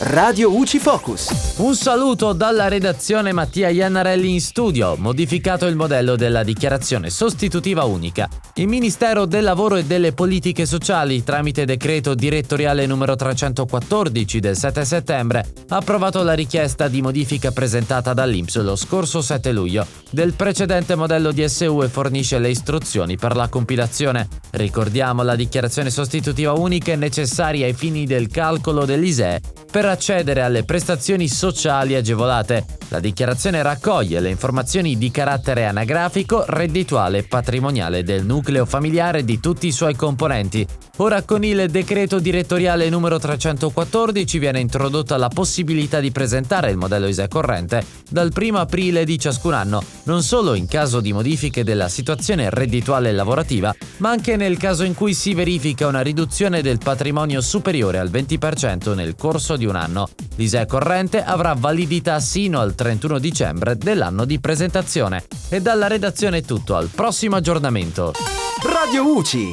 Radio UCI Focus. Un saluto dalla redazione Mattia Iannarelli in studio. Modificato il modello della dichiarazione sostitutiva unica. Il Ministero del Lavoro e delle Politiche Sociali, tramite decreto direttoriale numero 314 del 7 settembre, ha approvato la richiesta di modifica presentata dall'Inps lo scorso 7 luglio del precedente modello DSU e fornisce le istruzioni per la compilazione. Ricordiamo la dichiarazione sostitutiva unica è necessaria ai fini del calcolo dell'ISEE per accedere alle prestazioni sociali agevolate. La dichiarazione raccoglie le informazioni di carattere anagrafico, reddituale e patrimoniale del nucleo familiare di tutti i suoi componenti. Ora con il decreto direttoriale numero 314 viene introdotta la possibilità di presentare il modello ISE corrente dal 1 aprile di ciascun anno, non solo in caso di modifiche della situazione reddituale e lavorativa, ma anche nel caso in cui si verifica una riduzione del patrimonio superiore al 20% nel corso di un anno. L'ISEE corrente avrà validità sino al 31 dicembre dell'anno di presentazione. E dalla redazione è tutto, al prossimo aggiornamento. Radio UCI.